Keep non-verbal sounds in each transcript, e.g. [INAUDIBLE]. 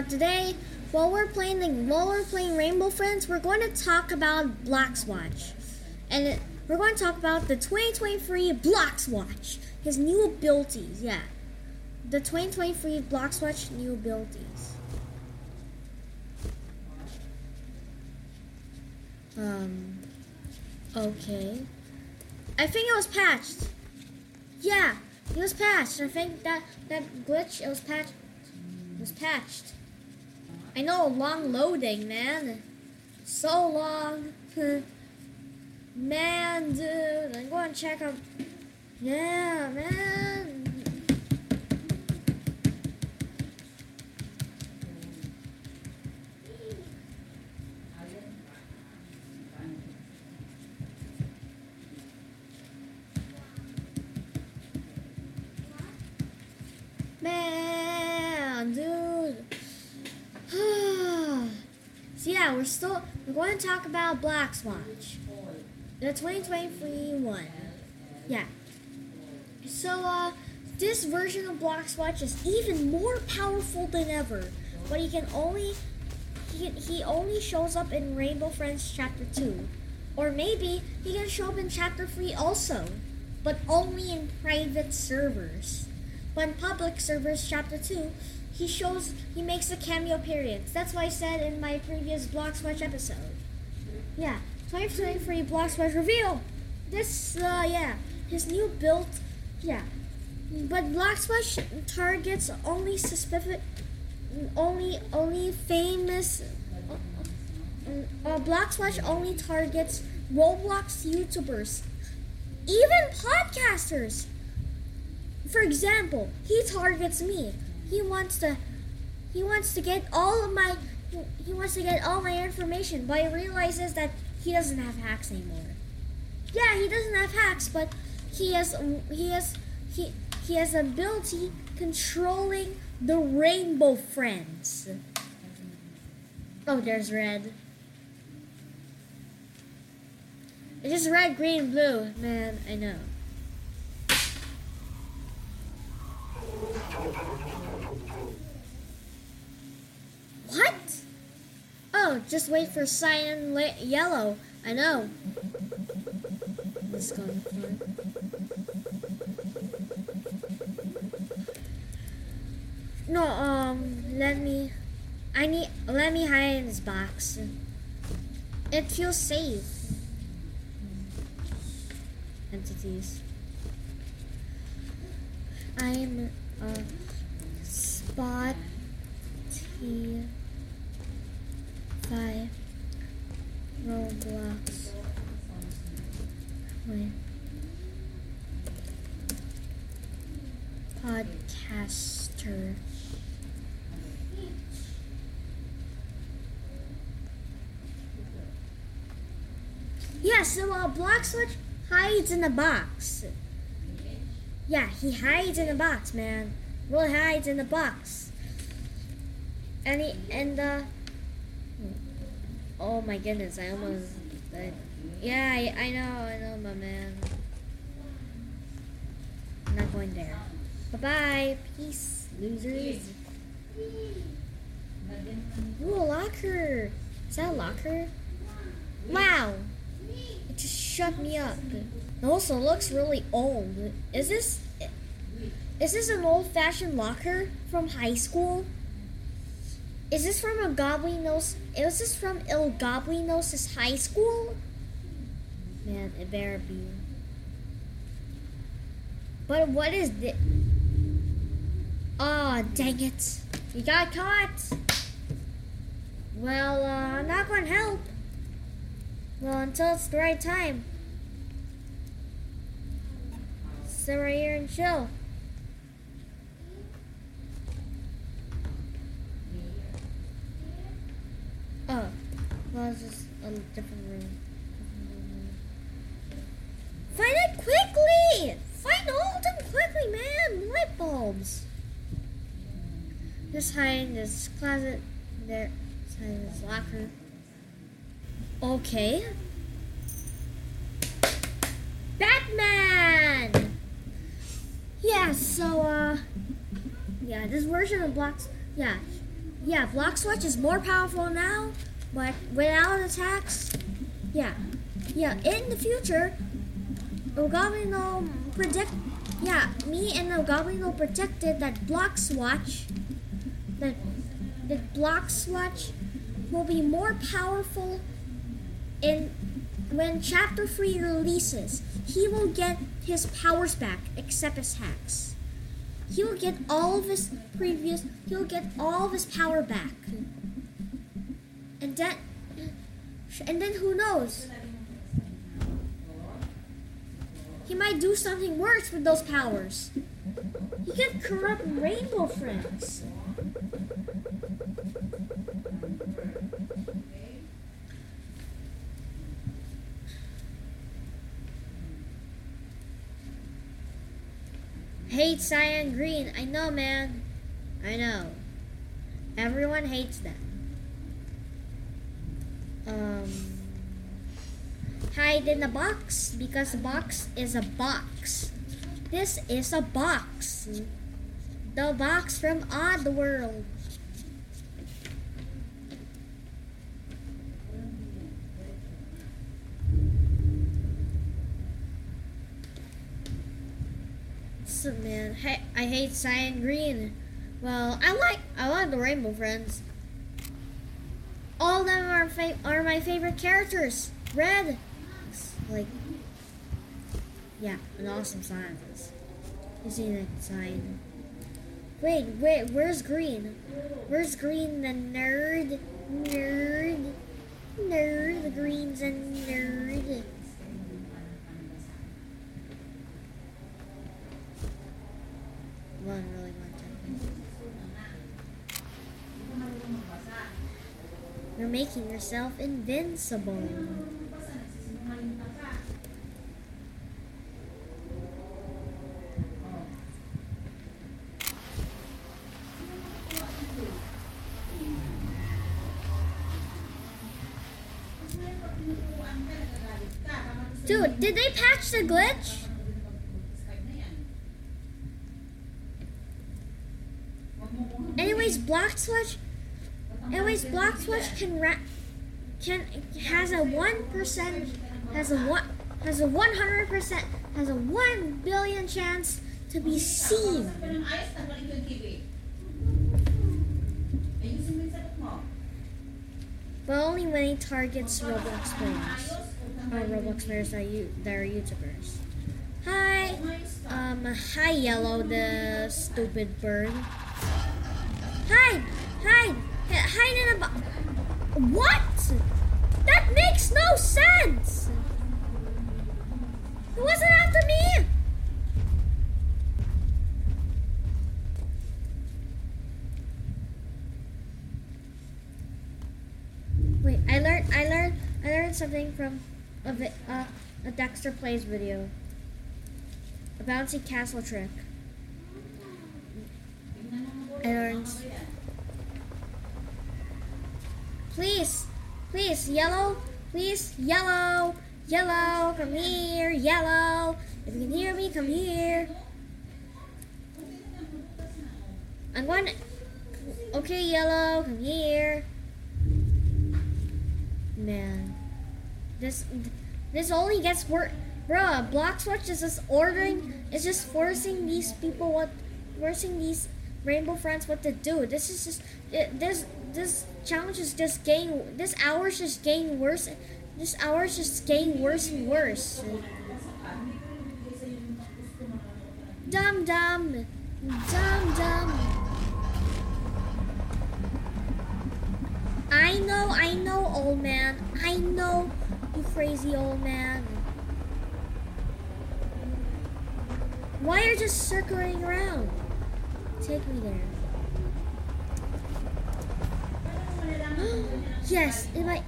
uh, today, while we're playing the while we're playing Rainbow Friends, we're going to talk about Bloxwatch, and we're going to talk about the 2023 Bloxwatch, his new abilities. Yeah, the 2023 Bloxwatch new abilities. Um. Okay. I think it was patched. Yeah, it was patched. I think that that glitch it was patched. It was patched. I know, long loading, man. So long. [LAUGHS] man, dude. I'm going to check out. Yeah. Man, so yeah, we're still we're going to talk about Bloxwatch. The 2023 one. Yeah. So uh this version of Bloxwatch is even more powerful than ever. But he can only he, he only shows up in Rainbow Friends chapter 2. Or maybe he can show up in chapter 3 also, but only in private servers. But in public servers chapter 2, he shows he makes a cameo appearance. That's why I said in my previous Bloxwatch episode. Yeah, 2023 Bloxwatch reveal. This uh yeah, his new build yeah. But Bloxwatch targets only specific only only famous uh, uh, Bloxwatch only targets Roblox YouTubers, even podcasters. For example, he targets me. He wants to he wants to get all of my he wants to get all my information, but he realizes that he doesn't have hacks anymore. Yeah, he doesn't have hacks, but he has he has he he has ability controlling the rainbow friends. Oh, there's red. It's just red, green, blue. Man, I know. What? Oh, just wait for cyan yellow. I know. Let's go. No, um, let me. I need. Let me hide in this box. It feels safe. Entities. I'm a spot T five Roblox. Wait. Podcaster. Yeah, so uh, switch hides in a box. Yeah, he hides in a box, man. Really hides in a box. And he and uh Oh my goodness, I almost. Yeah, I, I know, I know, my man. I'm not going there. Bye bye. Peace, losers. Ooh, a locker. Is that a locker? Wow. It just shut me up. It also looks really old. Is this is this an old fashioned locker from high school? Is this from a Goblinos? Is this from Il Goblinos' high school? Man, it better be. But what is this? Oh, dang it. You got caught. Well, uh, I'm not going to help. Well, until it's the right time. Sit right here and chill. Oh, well, it's just a different room. Find it quickly! Find all of them quickly, man! Light bulbs! Just hide in this closet. There. Hide in this locker. Okay. Batman! Yeah, so, uh, yeah, this version of Blocks, yeah, yeah, Bloxwatch is more powerful now, but without attacks, yeah, yeah. In the future, Ogamino predict, yeah, me and Ogamino predicted that Bloxwatch, that that Bloxwatch will be more powerful in when Chapter Three releases. He will get his powers back, except his hacks. He will get all of his previous. He'll get all of his power back. And then, and then who knows? He might do something worse with those powers. He could corrupt rainbow friends. Hate cyan green. I know, man. I know. Everyone hates them. Um, hide in the box because the box is a box. This is a box. The box from Oddworld. So, man, hey, I hate cyan green. Well, I like I like the Rainbow Friends. All of them are fa- are my favorite characters. Red, like, yeah, an awesome scientist. You see that sign? Wait, wait, where's green? Where's green? The nerd, nerd, nerd. The green's a nerd. One really one time. You're making yourself invincible. Dude, did they patch the glitch? Anyways, Block Switch. Anyways, Block Switch can ra- can has a one percent has a one has a one hundred percent has a one billion chance to be seen. But only when he targets Roblox players. Or Roblox players that you that are YouTubers. Hi, um, hi Yellow, the stupid bird. Hide, in a bo- What? That makes no sense. It wasn't after me. Wait, I learned, I learned, I learned something from a, vi- uh, a Dexter Plays video. A bouncy castle trick. I learned. Please, please, yellow, please, yellow, yellow, come here, yellow. If you can hear me, come here. I'm going to. Okay, yellow, come here. Man, this this only gets worse. Bruh, Bloxwatch is just ordering, is just forcing these people what, forcing these rainbow friends what to do. This is just, it, this this challenge is just getting, this hour's just getting worse. This hour's just getting worse and worse. Dum dum, dum dum. I know, I know, old man. I know, you crazy old man. Why are you just circling around? Take me there. [GASPS] yes, it might.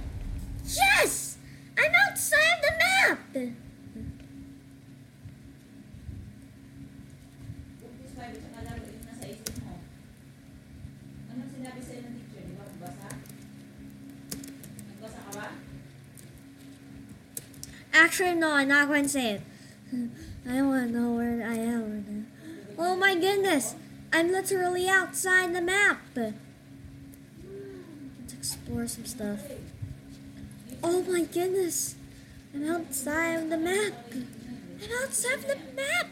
Yes! I'm outside the map! Actually, no, I'm not going to say it. [LAUGHS] I don't want to know where I am right now. Oh my goodness! I'm literally outside the map! Explore some stuff. Oh my goodness! I'm outside of the map. I'm outside of the map.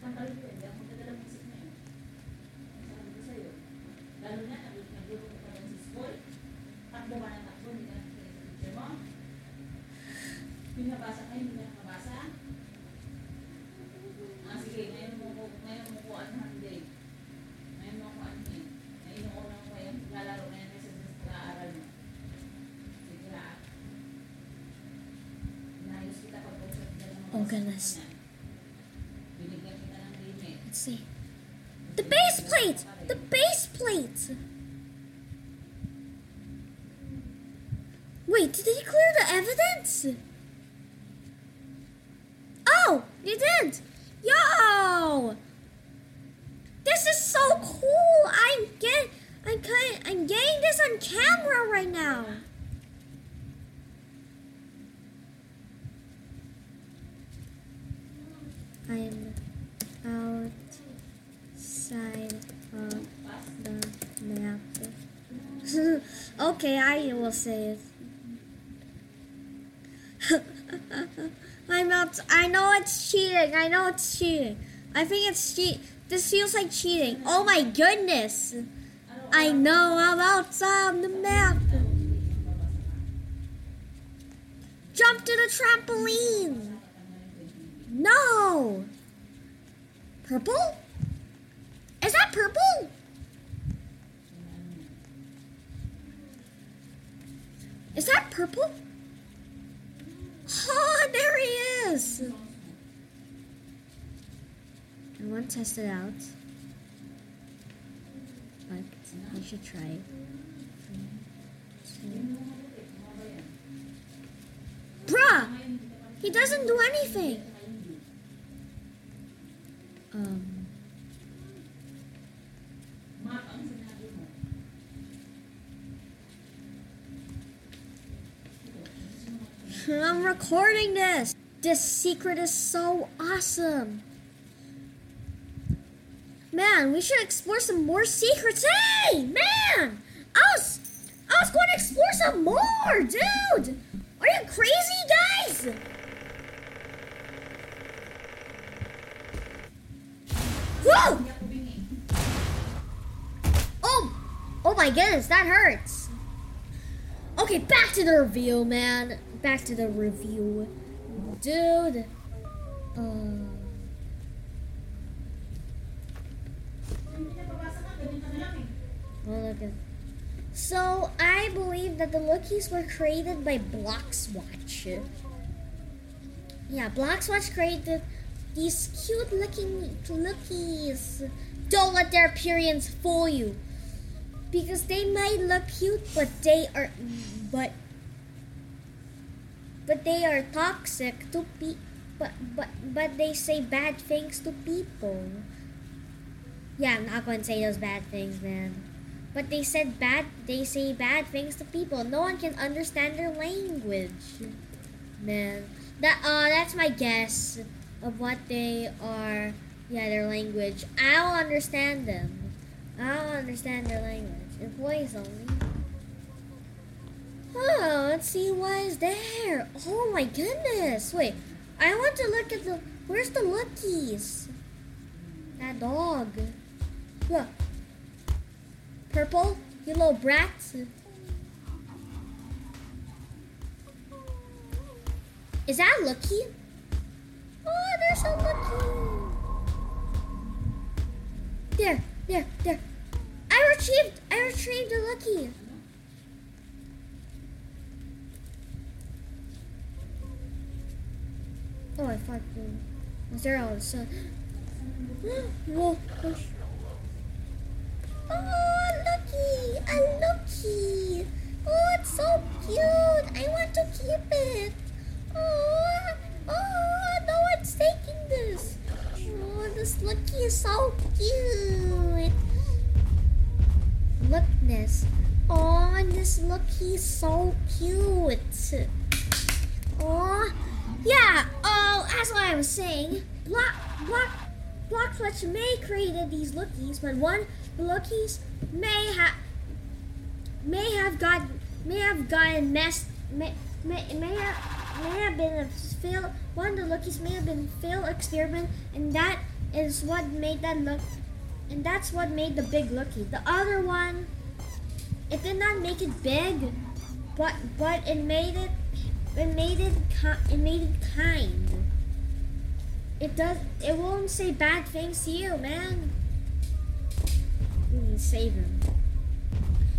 Tanggalin ko, hindi ako magdadala ng isip na yun. Sabi ko sa'yo, lalo na, nag- nagluto ka pa dyan sa school, takbo ka ng takbo, hindi ka nakikita sa picture mo. Yung nabasa ka, hindi ka nakabasa. Ah, sige, ngayon mo ko, ngayon mo ko ano, hindi. Ngayon mo ko ano yun. Ngayon mo ko lang ko yan, lalaro na yan sa sa pag-aaral mo. Sige na. Inayos kita pag usap ka ng mga Oh, goodness. Let's see. The base plate! The base plate! Wait, did they clear the evidence? Oh, they did! Yo! This is so cool! I'm get I'm kind I'm getting this on camera right now. I'm outside of the map. Okay, I will say it. [LAUGHS] I'm out. I know it's cheating. I know it's cheating. I think it's cheat. This feels like cheating. Oh my goodness! I know I'm outside the map. Jump to the trampoline. No. Purple? Is that purple? Is that purple? Oh, there he is. I want to test it out. But I should try it. Bruh! He doesn't do anything. Um. [LAUGHS] I'm recording this. This secret is so awesome. Man, we should explore some more secrets. Hey, man! I was I was going to explore some more, dude. Are you crazy, guys? Whoa! Oh, oh my goodness, that hurts. Okay, back to the review, man. Back to the review, dude. Uh, Hindi ka babasa ka, ganyan ka na lang eh. well, look at. So I believe that the lookies were created by Bloxwatch. Yeah, Bloxwatch created these cute-looking lookies. Don't let their appearance fool you, because they might look cute, but they are, but, but they are toxic to pe. But but but they say bad things to people. Yeah, I'm not going to say those bad things, man. But they said bad. They say bad things to people. No one can understand their language, man. That uh, that's my guess of what they are. Yeah, their language. I'll understand them. I'll understand their language. Employees only. Oh, let's see what is there. Oh my goodness! Wait, I want to look at the. Where's the lookies? That dog. Look. Purple, you little brats. Is that Lucky? Oh, there's a Lucky. There, there, there. I retrieved, I retrieved a Lucky. Oh, I the was there all of. [GASPS] Whoa, oh, looky! A looky! Oh, it's so cute! I want to keep it! Oh, oh, no one's taking this! Oh, this looky is so cute! Look this. Oh, this looky is so cute! Oh, yeah, oh, that's what I was saying. Block, block, Blockfletch may created these lookies, but one the lookies may have may have got may have gotten messed may may, may have may have been a fail one of the lookies may have been failed experiment and that is what made that look and that's what made the big lookie. The other one it did not make it big but but it made it it made it it made it kind. It does it won't say bad things to you, man. Save him.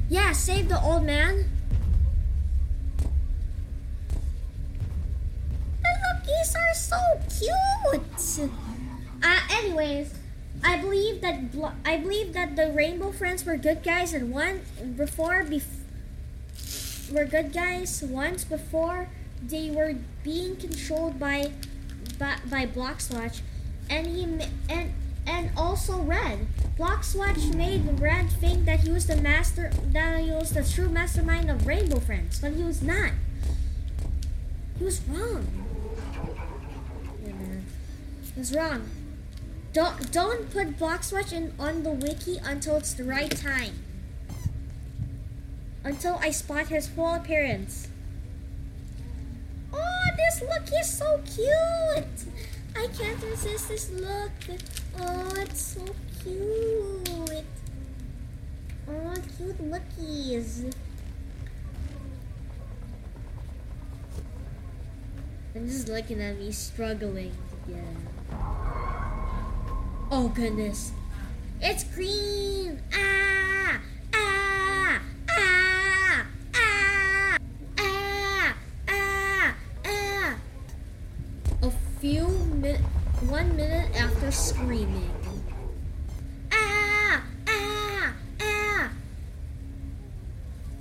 Yeah, save the old man. The lookies are so cute. Uh, anyways, I believe that I believe that the Rainbow Friends were good guys and one before bef- were good guys once before they were being controlled by by, by Bloxwatch, and he and and also Red. Bloxwatch made Red think that he was the master, that he was the true mastermind of Rainbow Friends, but he was not. He was wrong. Yeah. He was wrong. Don't don't put Bloxwatch in on the wiki until it's the right time. Until I spot his full appearance. Oh, this look is so cute! I can't resist this look. Oh, it's so cute. Oh, cute lookies. I'm just looking at me struggling it. Oh goodness. It's green! Ah! Ah! Ah! Ah! Ah! Ah! Ah! A few one minute after screaming. Ah! Ah! Ah!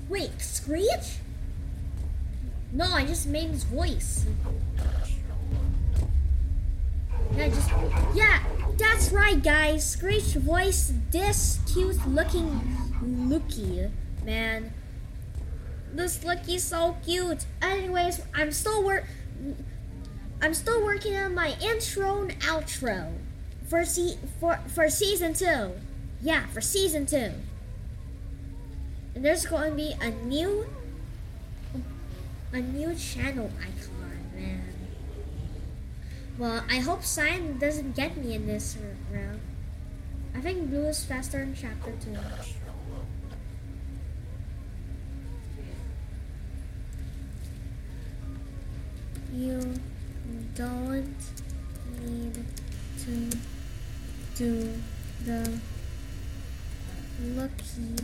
Wait, Screech? No, I just made his voice. Yeah, just yeah, that's right, guys. Screech voice this cute looking Lookie, man. This Lookie's so cute. Anyways, I'm still work. I'm still working on my intro and outro for se- for for season two. Yeah, for season two. And there's going to be a new a new channel icon, man. Well, I hope Cyan doesn't get me in this round. I think Blue is faster in chapter 2. You don't need to do the lucky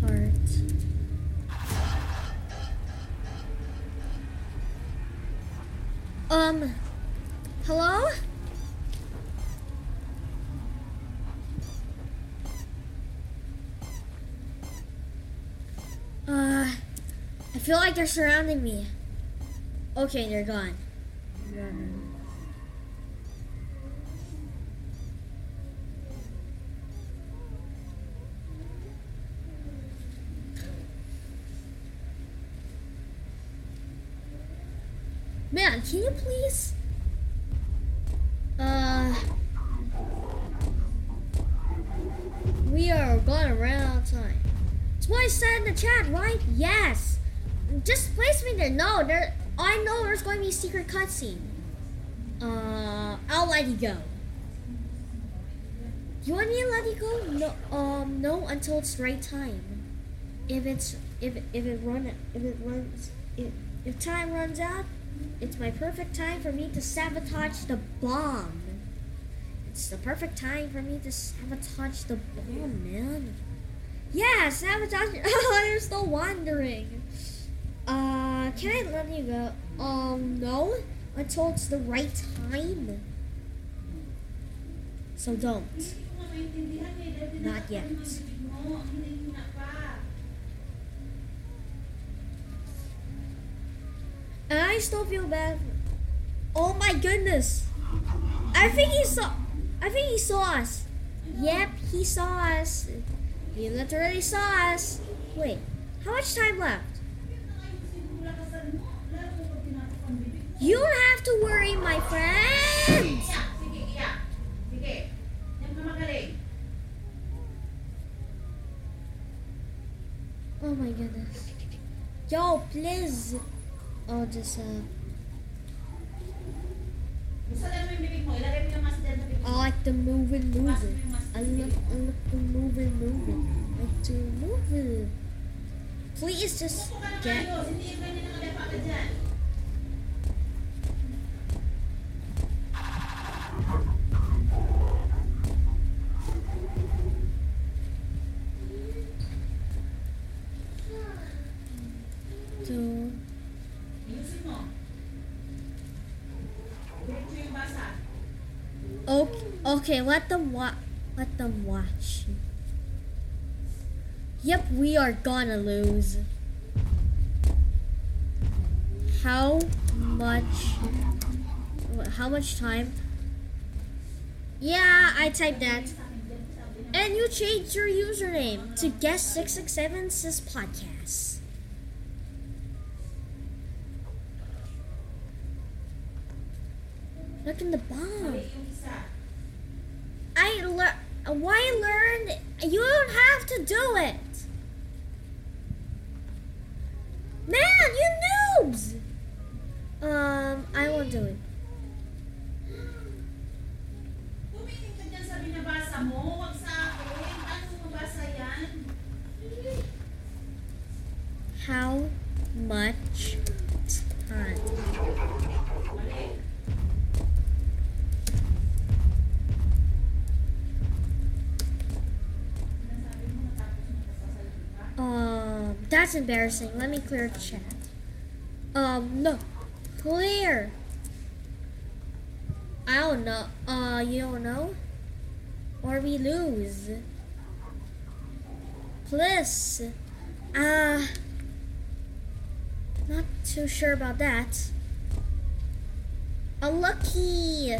part. Um, hello? Uh, I feel like they're surrounding me. Okay, they're gone. Man, can you please? Uh, we are gonna run out of time. That's what I said in the chat, right? Yes. Just place me there. No, there. I know there's going to be a secret cutscene. Uh, I'll let you go. You want me to let you go? No, um, no, until it's right time. If it's if if it run if it runs if if time runs out, it's my perfect time for me to sabotage the bomb. It's the perfect time for me to sabotage the bomb, man. Yeah, sabotage. [LAUGHS] Oh, you're still wandering. Uh, can I let you go? Um, no. Until it's the right time. So don't. Not yet. And I still feel bad. Oh my goodness. I think he saw. I think he saw us. Yep, he saw us. He literally saw us. Wait, how much time left? You don't have to worry, my friends. Sige, iya. Sige. Yan ka magaling. Oh my goodness. Yo, please. Oh, just uh. Gusto lang mo yung bibig mo, ilagay mo yung mask dyan sa bibig I like the moving, and move Pasok it. mo yung mask I dyan sa like, bibig mo. I move and move it. I like to move it. Please just Upo ka na get. Basa. Okay, okay, let them wa- let them watch. Yep, we are gonna lose. How much? How much time? Yeah, I typed that. And you changed your username to guest six six seven sis podcast. Look in the bomb. I learned. Why learned? You don't have to do it. Embarrassing. Let me clear chat. Um, no, clear. I don't know. Uh, you don't know, or we lose. Plus, uh, not too sure about that. Unlucky.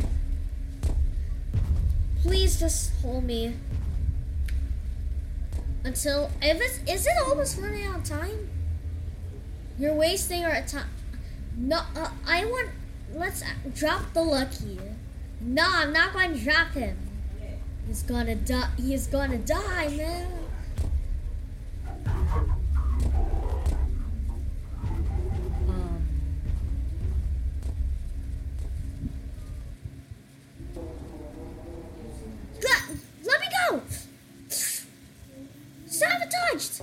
Please just hold me until if it's is it almost running out of time? You're wasting our time. No, uh, I want. Let's drop the lucky. No, I'm not going to drop him. He's gonna die. He's gonna die, man. Um. Let, let me go! Sabotaged!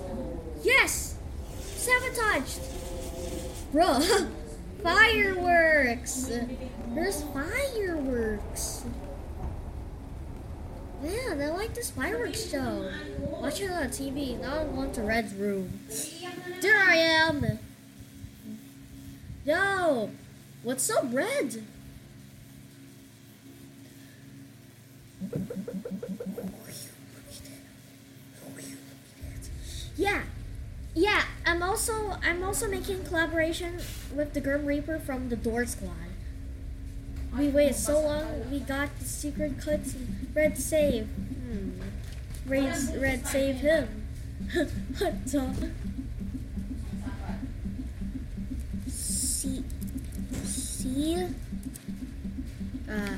Yes! Sabotaged! Bro, fireworks! There's fireworks! Man, I like this fireworks show. Watching on TV, now I'm going to Red's room. There I am! Yo! What's up, Red? Yeah. Yeah, I'm also I'm also making collaboration with the Grim Reaper from the Door Squad. We waited so long, we got the secret cuts Red save. Hmm. Red, Red save him. [LAUGHS] what the? See, see, uh,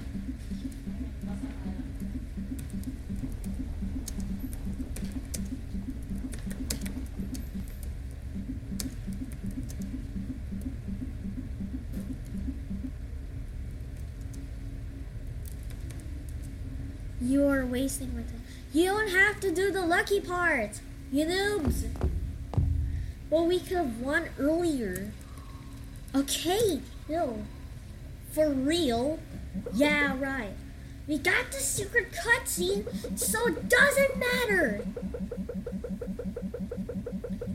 you are wasting my time. You don't have to do the lucky part, you noobs. Well, we could have won earlier. Okay, no. For real? Yeah, right. We got the secret cutscene, so it doesn't matter.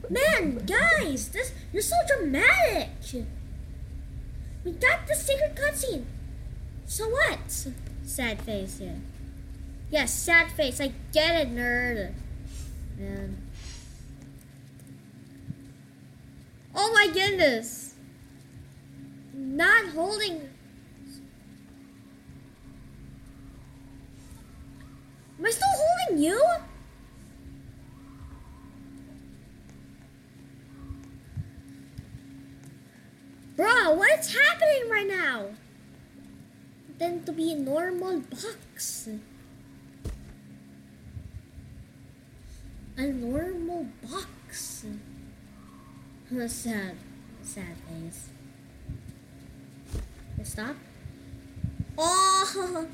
Man, guys, this you're so dramatic. We got the secret cutscene. So what? Sad face, yeah. Yes, sad face. I get it, nerd. Man. Oh my goodness. Not holding. Am I still holding you? Bro, what's happening right now? Then to be a normal box. A normal box. sad, sad face. Stop. Oh,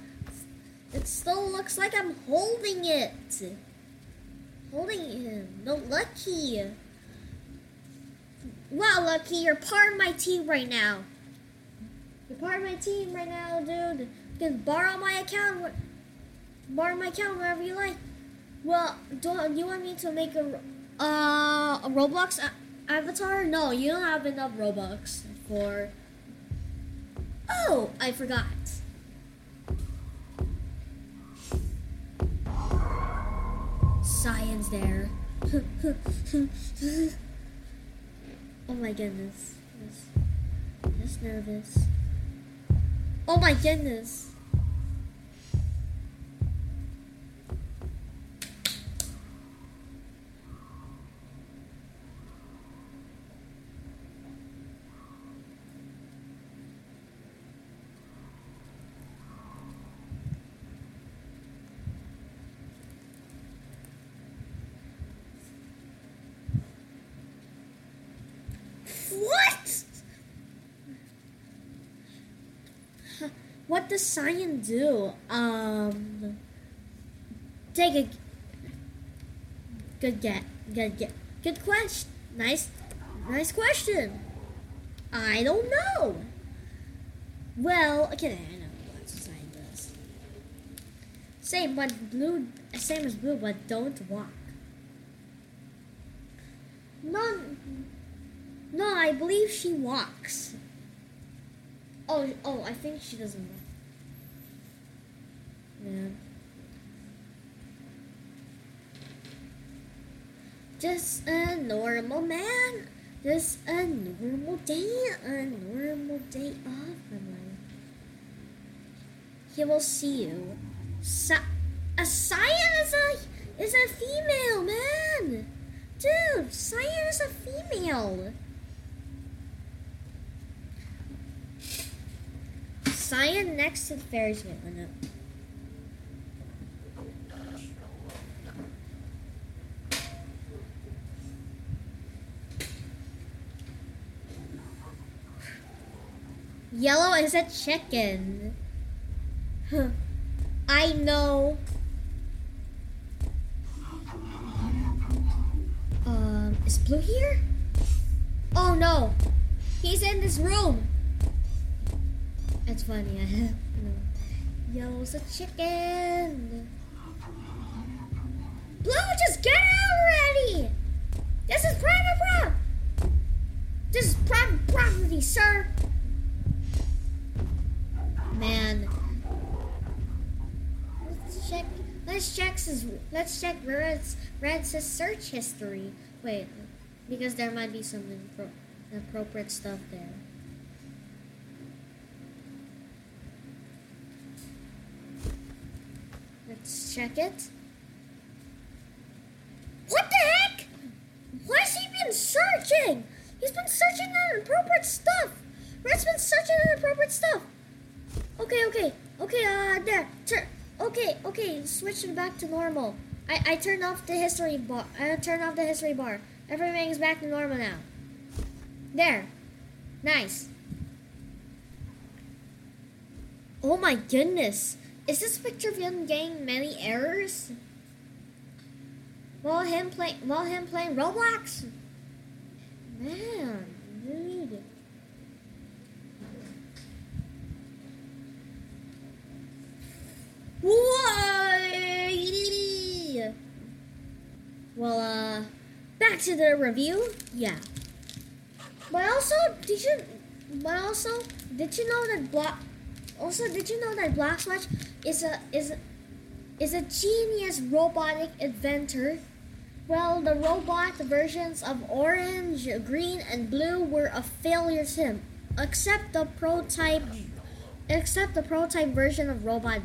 it still looks like I'm holding it. Holding him. No, Lucky. Wow, Lucky, you're part of my team right now. You're part of my team right now, dude. You can borrow my account. Borrow my account wherever you like. Well, do you want me to make a uh a Roblox avatar? No, you don't have enough Robux for. Oh, I forgot. Science there. [LAUGHS] oh my goodness. Just, nervous. Oh my goodness. What? Huh, What does Cyan do? Um, take a good get, good get, good question. Nice, nice question. I don't know. Well, okay, I know what Cyan does. Same, but blue, same as blue, but don't walk. No, no, I believe she walks. Oh, oh, I think she doesn't. Just a normal man. Just a normal day. A normal day off life. He will see you. Sa- a is a is a female man. Dude, Cyan is a female. Cyan next to the Ferris wheel. Oh. Yellow is a chicken. I know. Um, is Blue here? Oh no, he's in this room. That's funny. [LAUGHS] Yellow's a chicken. Blue, just get out already. This is private pro. This is private property, sir. Man. Let's check. Let's check his. Let's check Red's Red's search history. Wait, because there might be some impro- inappropriate stuff there. Let's check it. What the heck? Why has he been searching? He's been searching inappropriate stuff. Red's been searching inappropriate stuff. Okay, okay, okay. Uh, there. Okay, okay. Switch it back to normal. I I turned off the history bar. I turned off the history bar. Everything is back to normal now. There. Nice. Oh my goodness. Is this picture of him getting many errors? While him play while him playing Roblox? Man, dude. Whoa! Well, uh, back to the review. Yeah. But also, did you? But also, did you know that Black? Also, did you know that Black Swatch is a is is a genius robotic inventor? Well, the robot versions of orange, green, and blue were a failure to him, except the prototype, except the prototype version of robot,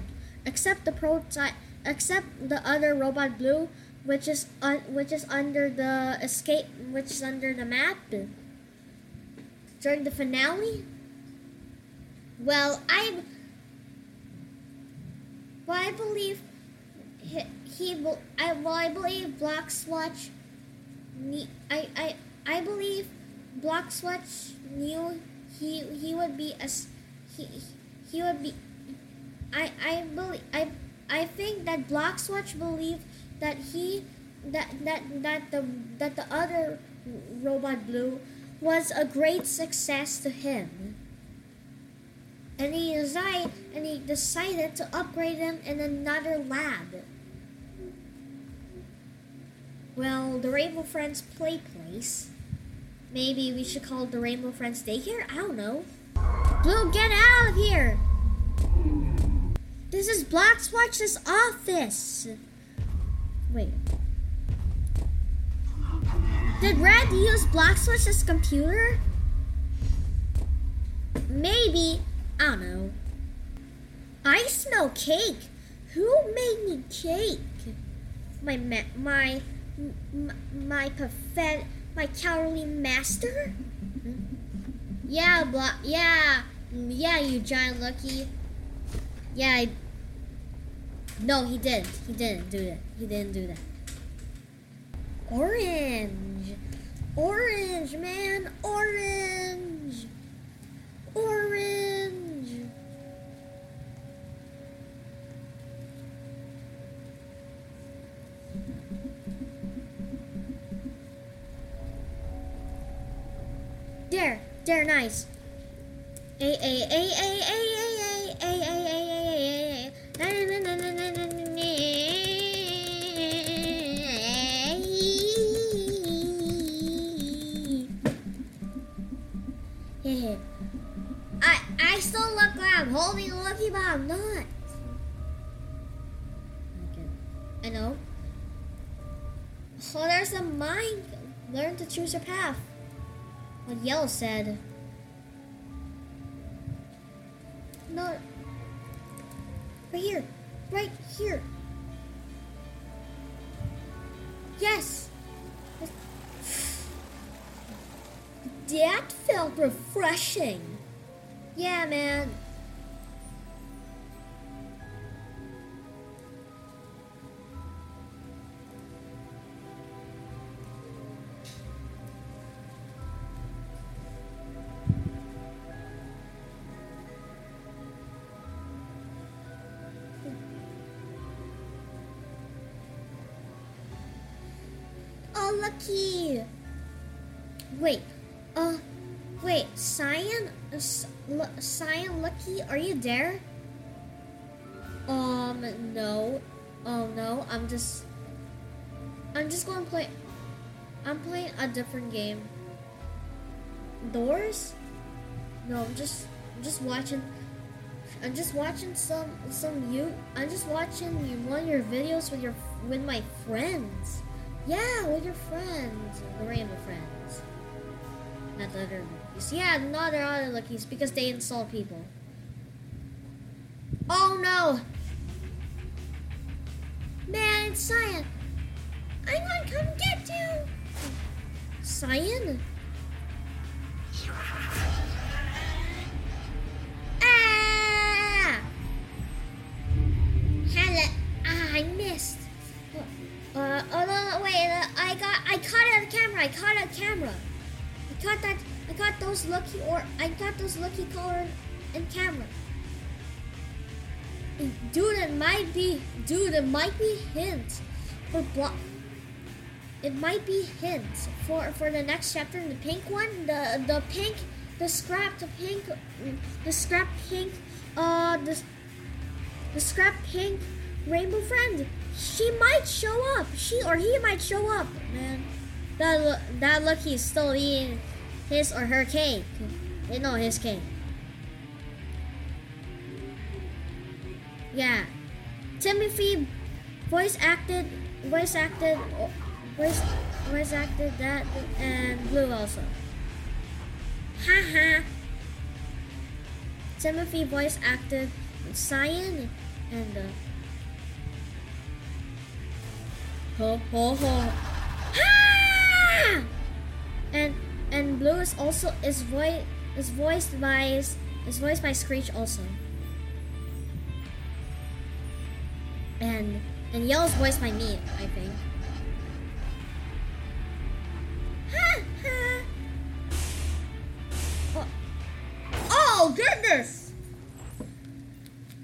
except the prototype, except the other robot blue, which is un, which is under the escape, which is under the map. During the finale, well, I, well, I believe he, he. I well, I believe Black Swatch. I I I believe Bloxwatch knew he he would be as he he would be. I I believe I I think that Bloxwatch believed that he that that that the that the other robot blue was a great success to him. And he decided and he decided to upgrade him in another lab. Well, the Rainbow Friends play place. Maybe we should call it the Rainbow Friends daycare? I don't know. Blue, get out of here! This is Bloxwatch's office. Wait. Did Red use Bloxwatch's computer? Maybe. I don't know. I smell cake. Who made me cake? My my my my perfect my cowardly master? Hmm? Yeah, blah, yeah, yeah, you giant lucky. Yeah, I, no, he didn't. He didn't do that. He didn't do that. Orange, orange, man, orange, orange. There, there, nice. A a a a a a I'm holding a lucky but I'm not. I know. Oh, there's a mine. Learn to choose your path. What Yellow said. No. Right here. Right here. Yes. That felt refreshing. Yeah, man. Lucky. Wait. Uh, wait. Cyan, uh, Cyan, Lucky, are you there? Um, no. Oh no, I'm just. I'm just gonna play. I'm playing a different game. Doors? No, I'm just. I'm just watching. I'm just watching some some you. I'm just watching you, one of your videos with your with my friends. Yeah, with your friends, the rainbow friends. Not the other luckies. Yeah, not the other luckies because they insult people. Oh no! Man, it's Cyan! I'm gonna come get you! Cyan? Camera. I caught that, I got those lucky, or, I got those lucky color and camera. Dude, it might be, dude, it might be hints for block. It might be hints for for the next chapter. In the pink one, the the pink, the scrap, the pink, the scrap pink, uh, the the scrap pink rainbow friend. She might show up. She or he might show up. Man, that that lucky is still eating his or her cake. Eh, No, his cake. Yeah, Timothy voice acted, voice acted, voice voice acted that, and Blue also. Haha. Timothy voice acted Cyan and uh, ho ho ho. Ha! Ah! and and Blue is also is voice is voiced by is voiced by Screech also. And and Yellow's voiced by me, I think. [LAUGHS] Oh goodness!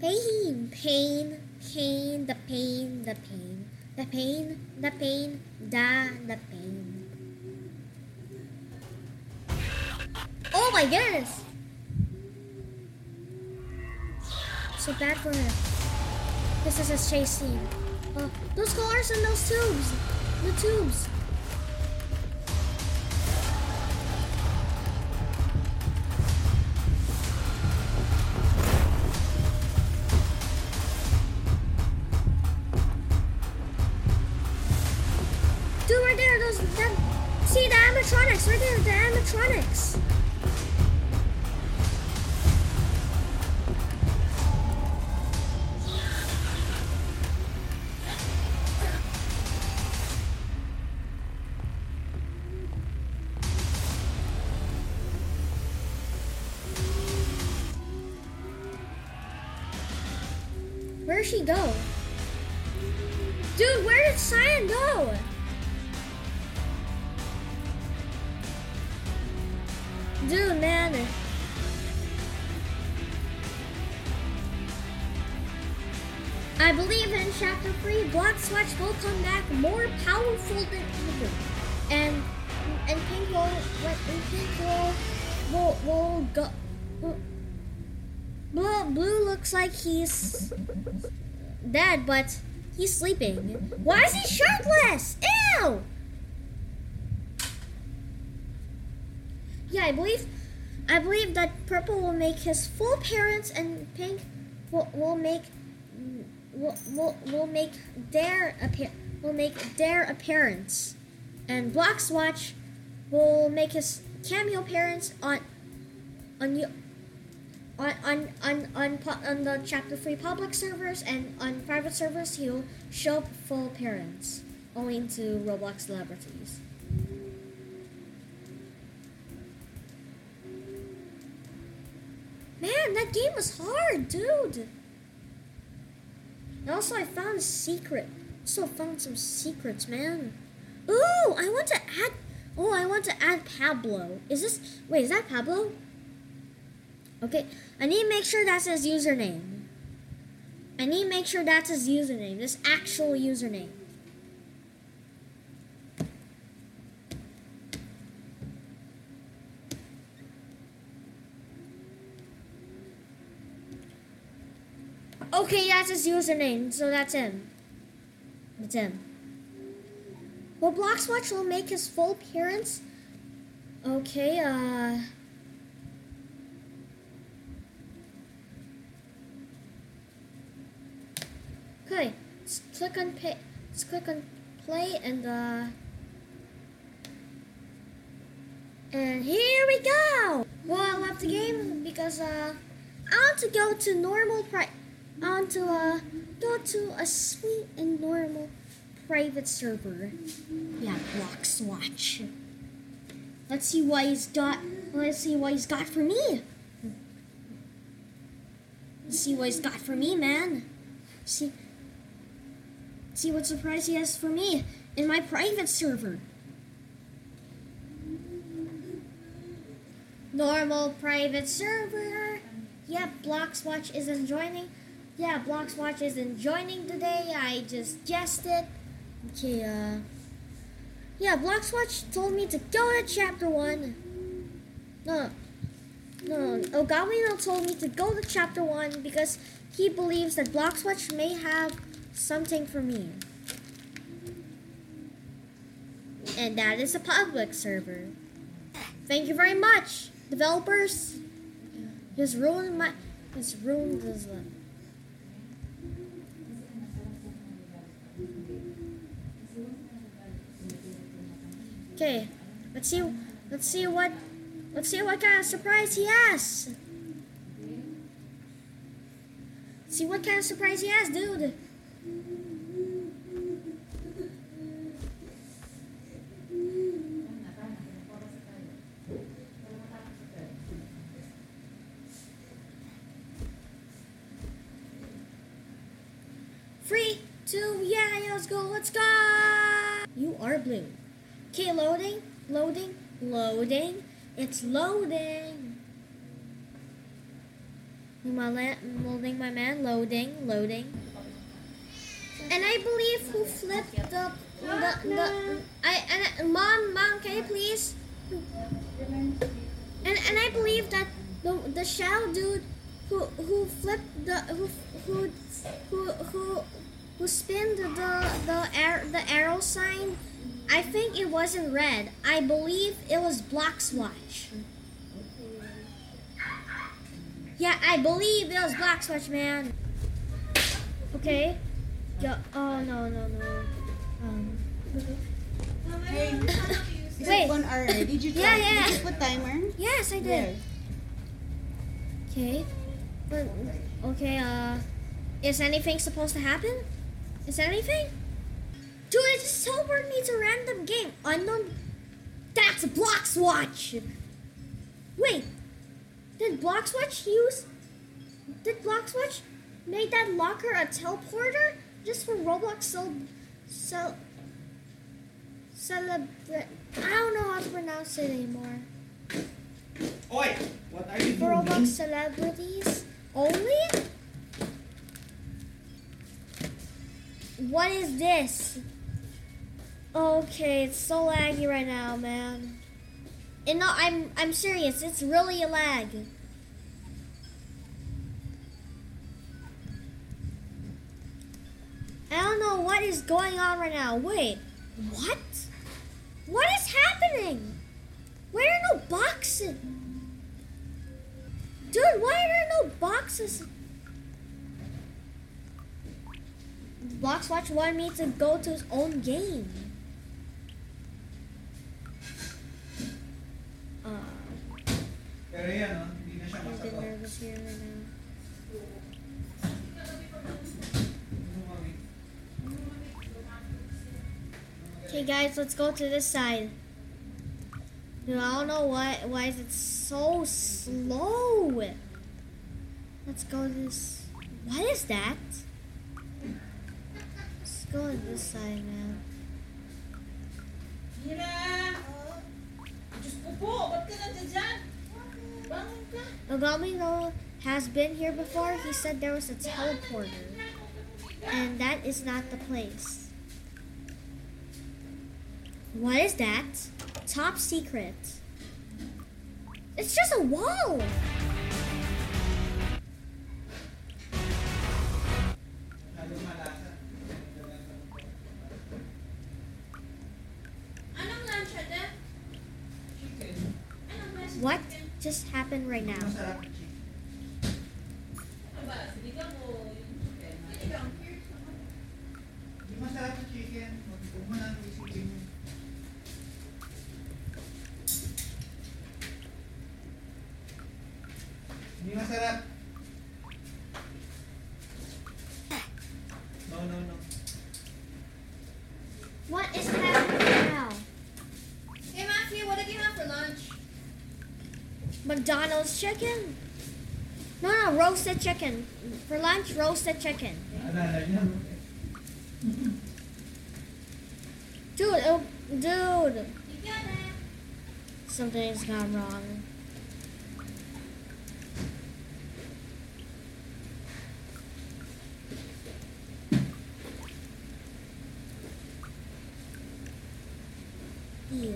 Pain, pain, pain, the pain, the pain, the pain, the pain, da, the pain. Oh my goodness! So bad for her. This is a chase scene. Uh, those cars and those tubes! The tubes! Dude, right there, those, that, see the animatronics, right there, the animatronics. Will come back more powerful than ever. And and Pink will and Pink will will, will go Blue, Blue looks like he's dead, but he's sleeping. Why is he shirtless? Ew! Yeah, I believe I believe that purple will make his full appearance and pink will, will make will, will, will make their appear will make their appearance. And Bloxwatch will make his cameo appearance on on you on on on on, on the chapter 3 public servers and on private servers he'll show up full appearance only to Roblox celebrities. Man, that game was hard, dude. And also, I found a secret. Also, found some secrets, man. Ooh, I want to add. Oh, I want to add Pablo. Is this? Wait, is that Pablo? Okay, I need to make sure that's his username. I need to make sure that's his username. This actual username. Okay, that's his username, so that's him. That's him. Well, Bloxwatch will make his full appearance. Okay, uh. Okay, let's click on pay. Let's click on play and uh. And here we go. Well, I left the game because uh, I want to go to normal pri. I want to uh go to a sweet and normal private server. Yeah, Bloxwatch. Let's see what he's got. Let's see what he's got for me. Let's see what he's got for me, man. See, see what surprise he has for me in my private server. Normal private server. Yep, Bloxwatch isn't joining. Yeah, Bloxwatch isn't joining today. I just guessed it. Okay, uh. Yeah, Bloxwatch told me to go to chapter 1. No, no, no. Ogawino told me to go to chapter 1 because he believes that Bloxwatch may have something for me. And that is a public server. Thank you very much, developers. Just ruined my. Just ruined this. Okay, let's see. Let's see what. Let's see what kind of surprise he has. See what kind of surprise he has, dude. Three, two, yeah, yeah, let's go, let's go. You are blue. Okay, loading, loading. It's loading. My la- loading, my man. Loading, loading. and I believe who flipped the the the I and mom mom can you please and and I believe that the the shadow dude who who flipped the who who who who, who spinned the the air the arrow sign I think it wasn't red. I believe it was Bloxwatch. Yeah, I believe it was Bloxwatch, man. Okay. Yo, oh no no no. Um. Hey, [LAUGHS] is Wait. one hour? [LAUGHS] Did you try? Yeah, yeah. Did you put timer? Yes, I did. Okay. But okay. Uh, is anything supposed to happen? Is anything? Dude, it just me to a random game. Unknown. That's Bloxwatch. Wait. Did Bloxwatch use? Did Bloxwatch make that locker a teleporter just for Roblox cel cel celebrate? I don't know how to pronounce it anymore. Oi! What are you For doing? Roblox celebrities only? What is this? Okay, it's so laggy right now, man. And no, I'm I'm serious. It's really a lag. I don't know what is going on right now. Wait, what? What is happening? Why are no boxes? Dude, why are there no boxes? Bloxwatch wanted me to go to his own game. Uh, Pero yan, no? Hindi na siya I'm a bit masagot. nervous here right now. Ano, mami? Okay, guys, let's go to this side. Dude, I don't know why. Why is it so slow? Let's go to this. What is that? Let's go to this side, man. Mira! Uh-huh. Diyos ko po, ba't ka nandiyan dyan? Bangon. Ogami no has been here before. He said there was a teleporter, and that is not the place. What is that? Top secret. It's just a wall. Right now? Masarap yung chicken. Ano ba? Sinigang o yung chicken? Sinigang. Hindi masarap yung chicken. Huwag mo nang isipin yun. Hindi masarap. No, no, no. What is happening now? Hey Matthew, what did you have for lunch? McDonald's chicken? No, no, roasted chicken. For lunch, roasted chicken. Dude, oh, dude. You got it. Something's gone wrong. Ew.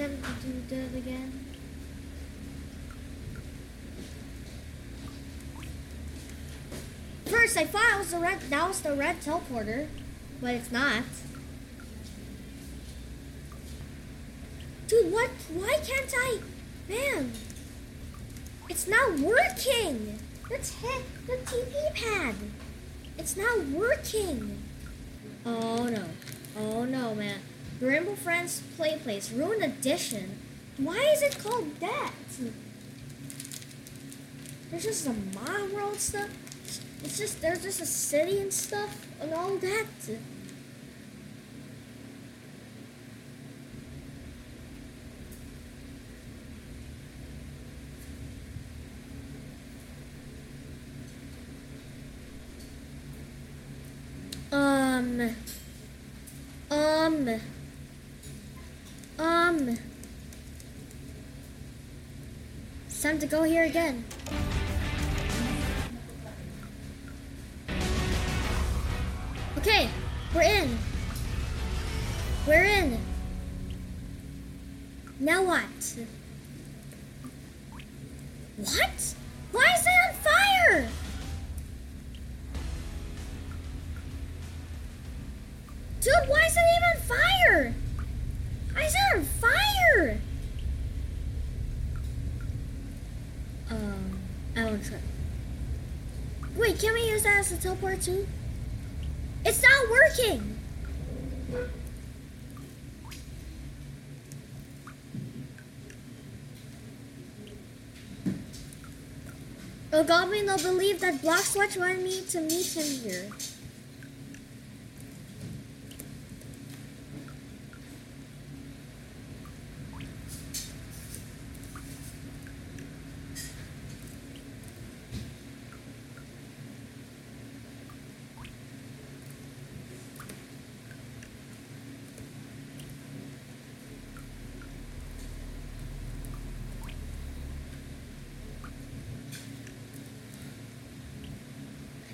Time to do that again. First, I thought it was the red. That was the red teleporter, but it's not. Dude, what? Why can't I? Man, it's not working. Let's hit the TP pad. It's not working. Oh no. Oh no, man. Rainbow Friends Play Place Ruined Edition. Why is it called that? There's just a mod world stuff. It's just there's just a city and stuff and all that. Uh Um. Um. Um. It's time to go here again. That teleport too? It's not working! Goblin will believe that Bloxwatch wanted me to meet him here.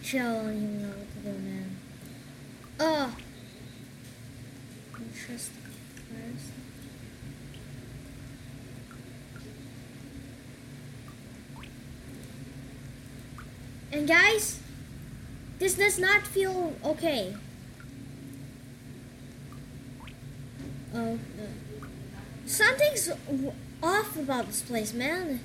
Actually, I don't even know what to do, man. Oh! Interesting. First. And guys, this does not feel okay. Oh, something's off about this place, man.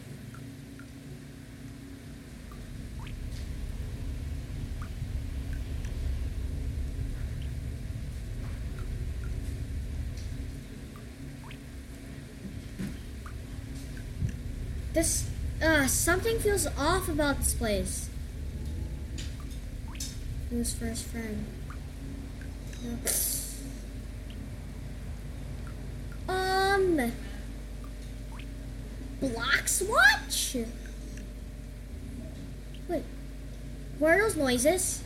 This, uh, something feels off about this place. Who's first friend? Um, Bloxwatch? Wait, what are those noises?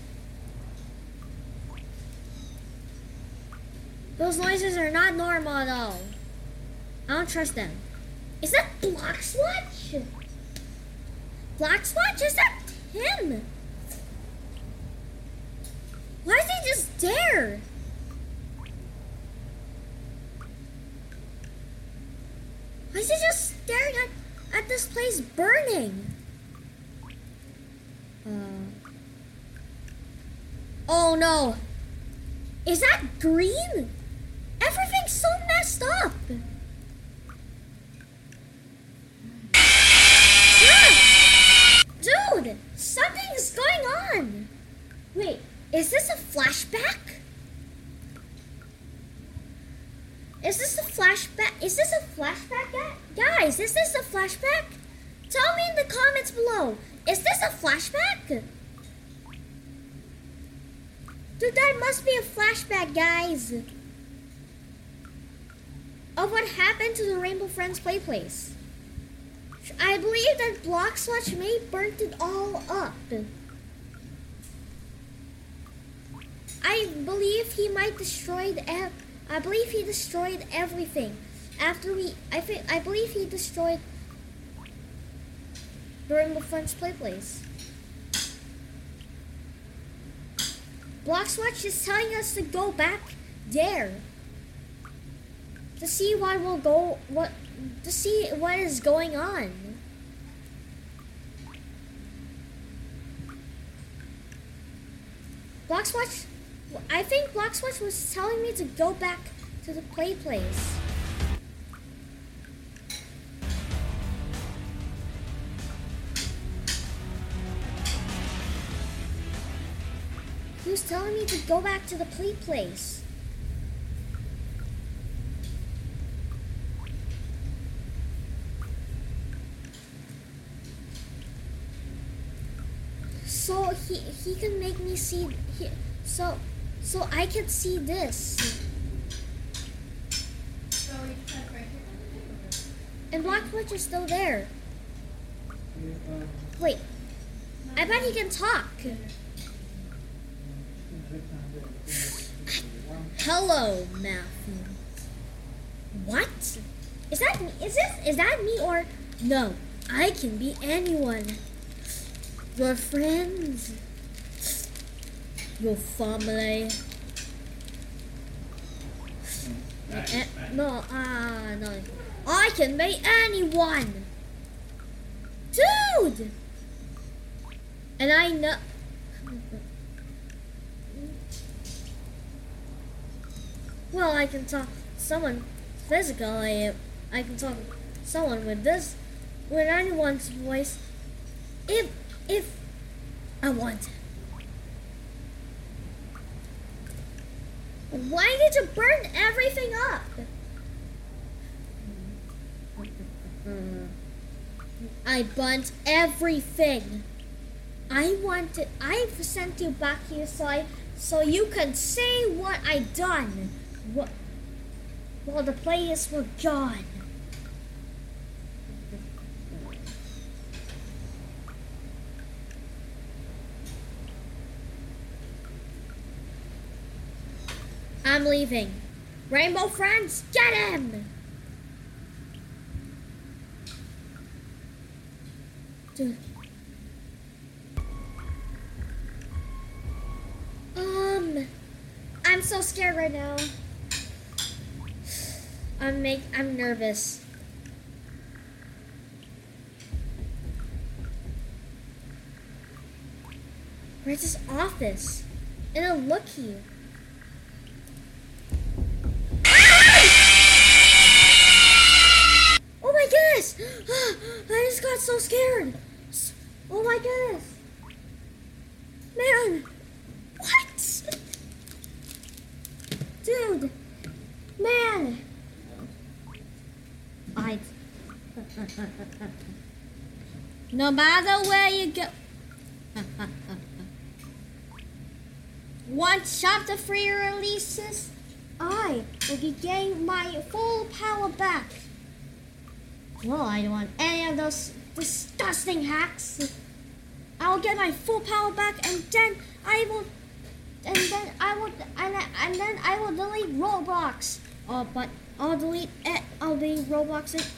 Those noises are not normal at all. I don't trust them. Is that Bloxwatch? Bloxwatch? Is that him? Why is he just there? Why is he just staring at, at this place burning? Uh, oh no. Is that green? Everything's so messed up. Ah! Dude, something's going on. Wait, is this a flashback? Is this a flashback? Is this a flashback, gu- guys? Is this a flashback? Tell me in the comments below. Is this a flashback? Dude, that must be a flashback, guys. Of what happened to the Rainbow Friends play place. I believe that Bloxwatch may burnt it all up. I believe he might destroyed. ev- I believe he destroyed everything. After we, I think, I believe he destroyed during the French play place. Bloxwatch is telling us to go back there to see what will go what to see what is going on. Bloxwatch, I think Bloxwatch was telling me to go back to the play place. He was telling me to go back to the play place. So he he can make me see he, so so I can see this. So you check right here. And Bloxwatch is still there. Wait. I bet he can talk. Hello, Matthew. What? Is that me? Is this is that me or no? I can be anyone. Your friends, your family. No, ah, no. I can be anyone, dude. And I know. Well, I can talk someone physically. I can talk someone with this, with anyone's voice, if if I want. Why did you burn everything up? I burnt everything. I wanted. I've sent you back here so I, so you can say what I done. What? While the players were gone. I'm leaving. Rainbow friends, get him! Um, I'm so scared right now. I'm make I'm nervous. Where's this office? And a look here. Scared. Oh my goodness. Man. What? Dude. Man. I. [LAUGHS] No matter where you go. Once chapter three releases, I will getting my full power back. Well, I don't want any of those disgusting hacks. I will get my full power back, and then I will, and then I will, and, and then I will delete Roblox. Oh, but I'll delete it. I'll delete Roblox. It.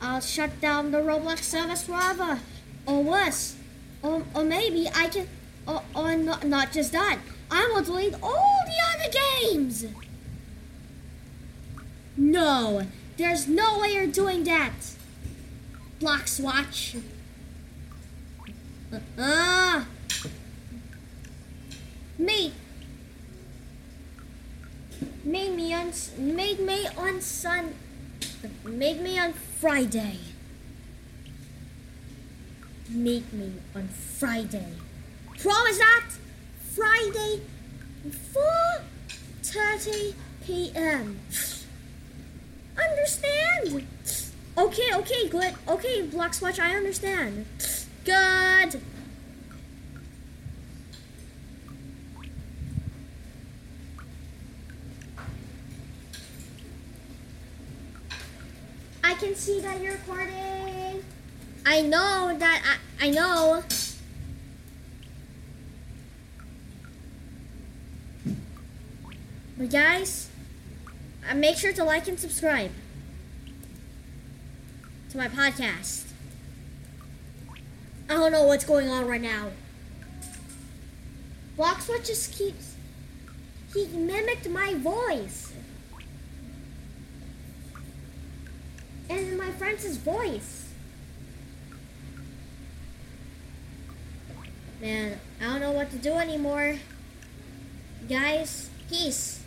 I'll shut down the Roblox service forever, or worse, or, or maybe I can, or, or not, not just that. I will delete all the other games. No, there's no way you're doing that. Bloxwatch. Ah. Me. Made me on made me on Sun made me on Friday. Meet me on Friday. Promise that Friday 4:30 p.m. Understand? Okay, okay, good. Okay, Bloxwatch, I understand. Good. I can see that you're recording. I know that I, I know. But guys, uh, make sure to like and subscribe to my podcast. I don't know what's going on right now. Bloxwatch just keeps. He mimicked my voice. And my friend's voice. Man, I don't know what to do anymore. Guys, peace.